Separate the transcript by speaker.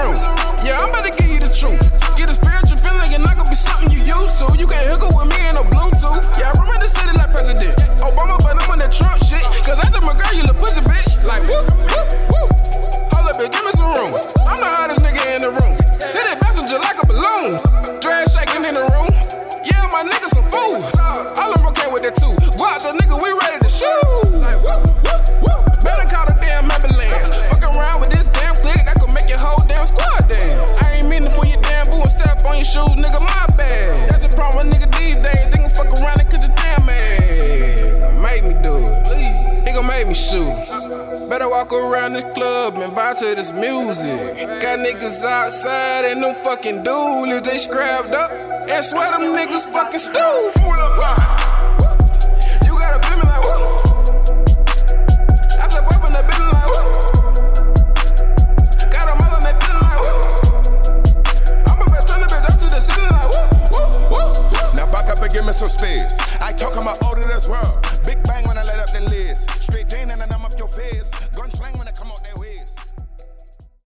Speaker 1: Yeah, I'm about to get. shoes. Better walk around this club and buy to this music. Got niggas outside and them fucking doolies, they scrapped up. And swear them niggas fucking stupid. You gotta be me like, woo.
Speaker 2: Give me some space. I talk about all of this world. Big bang when I Vans. Gun slang when